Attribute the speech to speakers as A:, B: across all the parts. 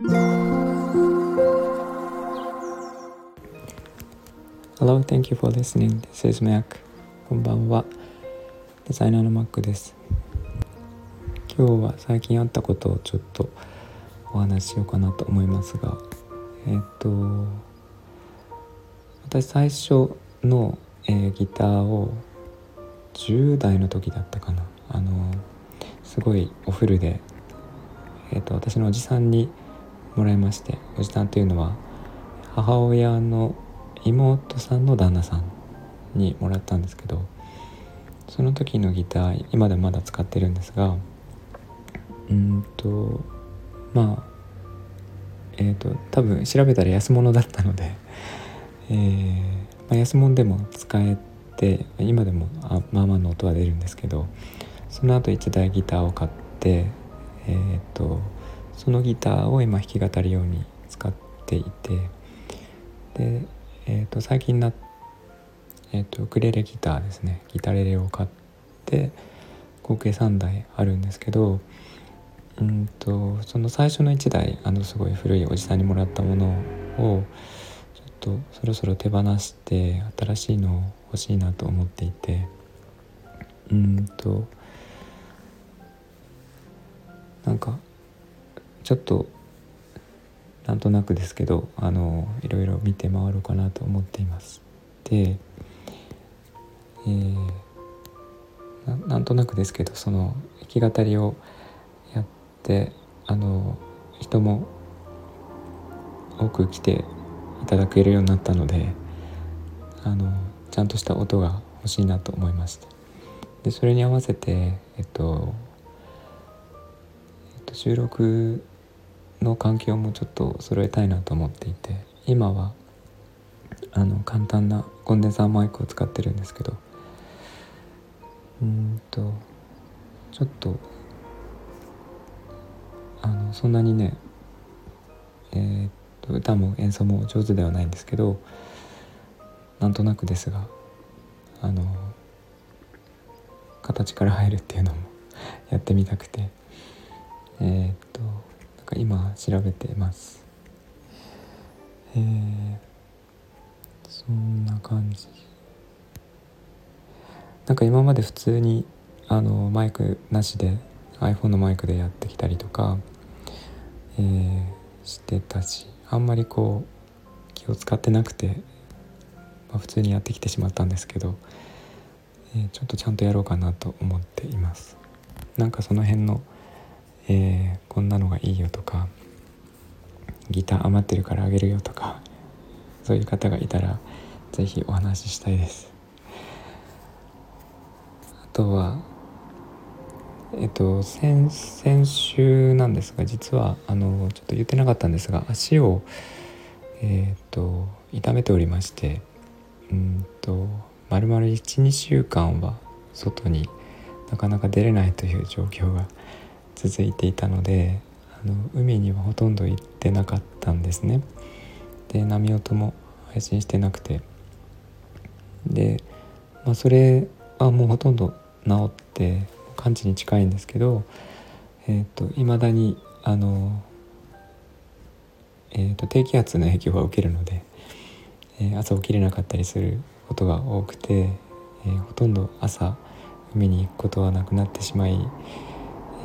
A: Hello, thank you for listening. This is Mac. こんばんは。デザイナーの Mac です。今日は最近あったことをちょっとお話ししようかなと思いますが、えっ、と私最初の、えー、ギターを10代の時だったかな。あのすごいお古で、えーと私のおじさんにもらいましておじさんというのは母親の妹さんの旦那さんにもらったんですけどその時のギター今でもまだ使ってるんですがうんとまあえっ、ー、と多分調べたら安物だったので、えーまあ、安物でも使えて今でもあまあまあの音は出るんですけどその後1台ギターを買ってえっ、ー、とそのギターを今弾き語り用に使っていてでえー、と最近な、えーと、ウクレレギターですね。ギタレレを買って合計3台あるんですけどうんとその最初の1台あのすごい古いおじさんにもらったものをちょっとそろそろ手放して新しいのを欲しいなと思っていてうんとなんかちょっとなんとなくですけどあのいろいろ見て回ろうかなと思っています。で、えー、ななんとなくですけどその弾き語りをやってあの人も多く来ていただけるようになったのであのちゃんとした音が欲しいなと思いましたでそれに合わせてえっと、えっと、収録の環境もちょっと揃えたいなと思っていて今はあの簡単なコンデンサーマイクを使ってるんですけどうんとちょっとあのそんなにねえー、っと歌も演奏も上手ではないんですけどなんとなくですがあの形から入るっていうのもやってみたくてえー、っ今調べてます。えー、そんな感じ。なんか今まで普通にあのマイクなしで iPhone のマイクでやってきたりとか、えー、してたしあんまりこう気を使ってなくて、まあ、普通にやってきてしまったんですけど、えー、ちょっとちゃんとやろうかなと思っています。なんかその辺のえー、こんなのがいいよとかギター余ってるからあげるよとかそういう方がいたら是非お話ししたいです。あとはえっと先先週なんですが実はあのちょっと言ってなかったんですが足をえっと痛めておりましてうんと丸々12週間は外になかなか出れないという状況が続いていたのであの海にはほとんど行ってなかったんですね。で波音も配信してなくてで、まあ、それはもうほとんど治って完治に近いんですけどいま、えーと、だにあの、えーと、低気圧の影響は受けるので、えー、朝起きれなかったりすることが多くて、えー、ほとんど朝海に行くことはなくなってしまい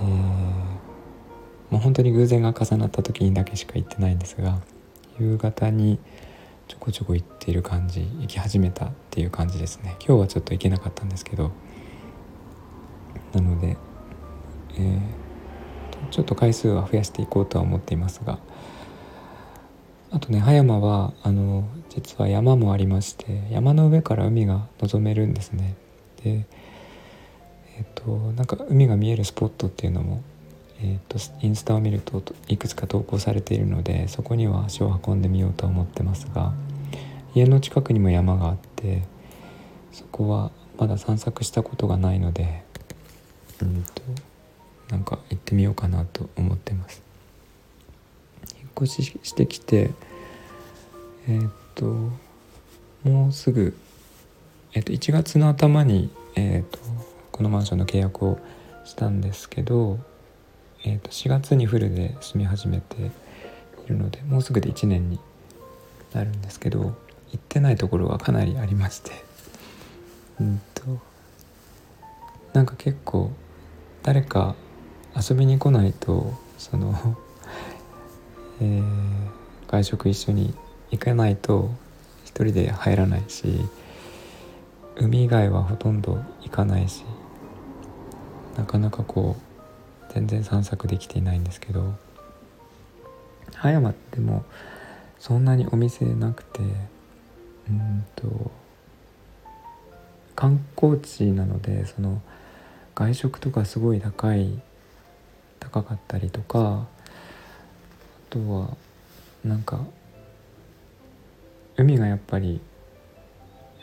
A: えー、まあ、本当に偶然が重なった時にだけしか行ってないんですが夕方にちょこちょこ行っている感じ行き始めたっていう感じですね。今日はちょっと行けなかったんですけどなので、えー、ちょっと回数は増やしていこうとは思っていますがあとね葉山はあの実は山もありまして山の上から海が望めるんですね。でえっ、となんか海が見えるスポットっていうのも、えっとインスタを見るといくつか投稿されているのでそこには足を運んでみようと思ってますが家の近くにも山があってそこはまだ散策したことがないのでうんとなんか行ってみようかなと思ってます。引っ越ししてきてえっ、ともうすぐ、えっと1月の頭に、えっとこのマンションの契約をしたんですけど、えー、と4月にフルで住み始めているのでもうすぐで1年になるんですけど行ってないところがかなりありまして。うんとなんか結構誰か遊びに来ないとその えー、外食一緒に行かないと一人で入らないし海以外はほとんど行かないしなかなかこう全然散策できていないんですけど葉山ってもそんなにお店なくてうんと観光地なのでその外食とかすごい高い高かったりとかあとはなんか海がやっぱり、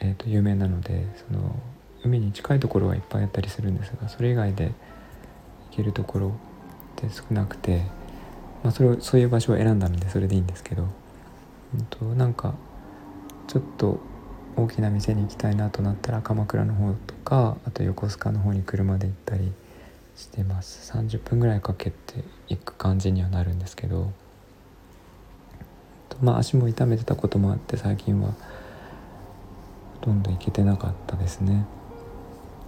A: えー、と有名なのでその海に近いところはいっぱいあったりするんですがそれ以外で行けるところって少なくて、まあ、それをそういう場所を選んだのでそれでいいんですけど、うんと、なんかちょっと大きな店に行きたいなとなったら鎌倉の方とかあと横須賀の方に車で行ったりしてます。30分ぐらいかけて行く感じにはなるんですけどまあ足も痛めてたこともあって最近はほとんど行けてなかったですね。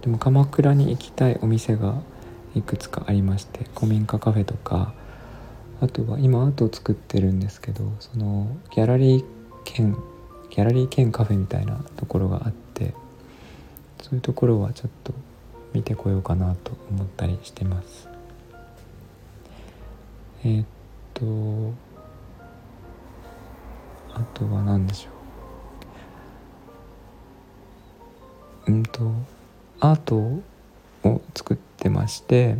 A: でも鎌倉に行きたいお店がいくつかありまして古民家カフェとかあとは今アートを作ってるんですけどそのギャラリー兼ギャラリー兼カフェみたいなところがあってそういうところはちょっと見てこようかなと思ったりしてます。えー、っとあとは何でしょう。うんとアートを作ってまして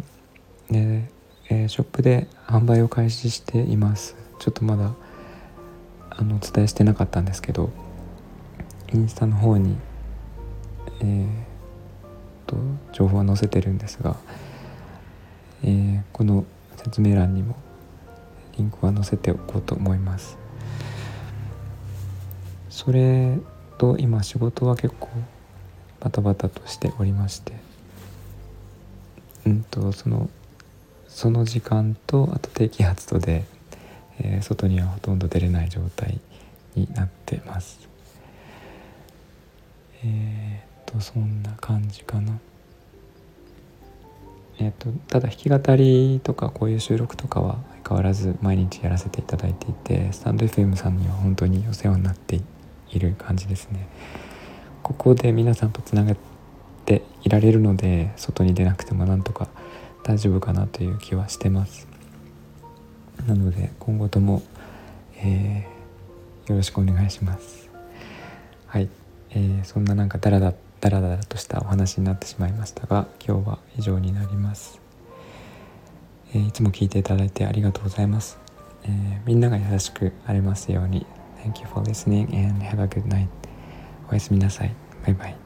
A: で、えー、ショップで販売を開始しています。ちょっとまだあのお伝えしてなかったんですけどインスタの方にえー、と情報は載せてるんですが、えー、この説明欄にもリンクは載せておこうと思います。それと今仕事は結構バタバタとしておりまして。うんとそのその時間とあと低気圧とで、えー、外にはほとんど出れない状態になってます。えー、っとそんな感じかな。えー、っとただ弾き語りとかこういう収録とかは相変わらず毎日やらせていただいていてスタンド FM さんには本当にお世話になっている感じですね。ここで皆さんとつながっていられるので外に出なくてもなんとか大丈夫かなという気はしてます。なので今後とも、えー、よろしくお願いします。はい、えー、そんななんかダラダダラダラとしたお話になってしまいましたが今日は以上になります、えー、いつも聞いていただいてありがとうございます、えみんなが優しくありますように。Thank you for listening and have a good night. おやすみなさい。バイバイ。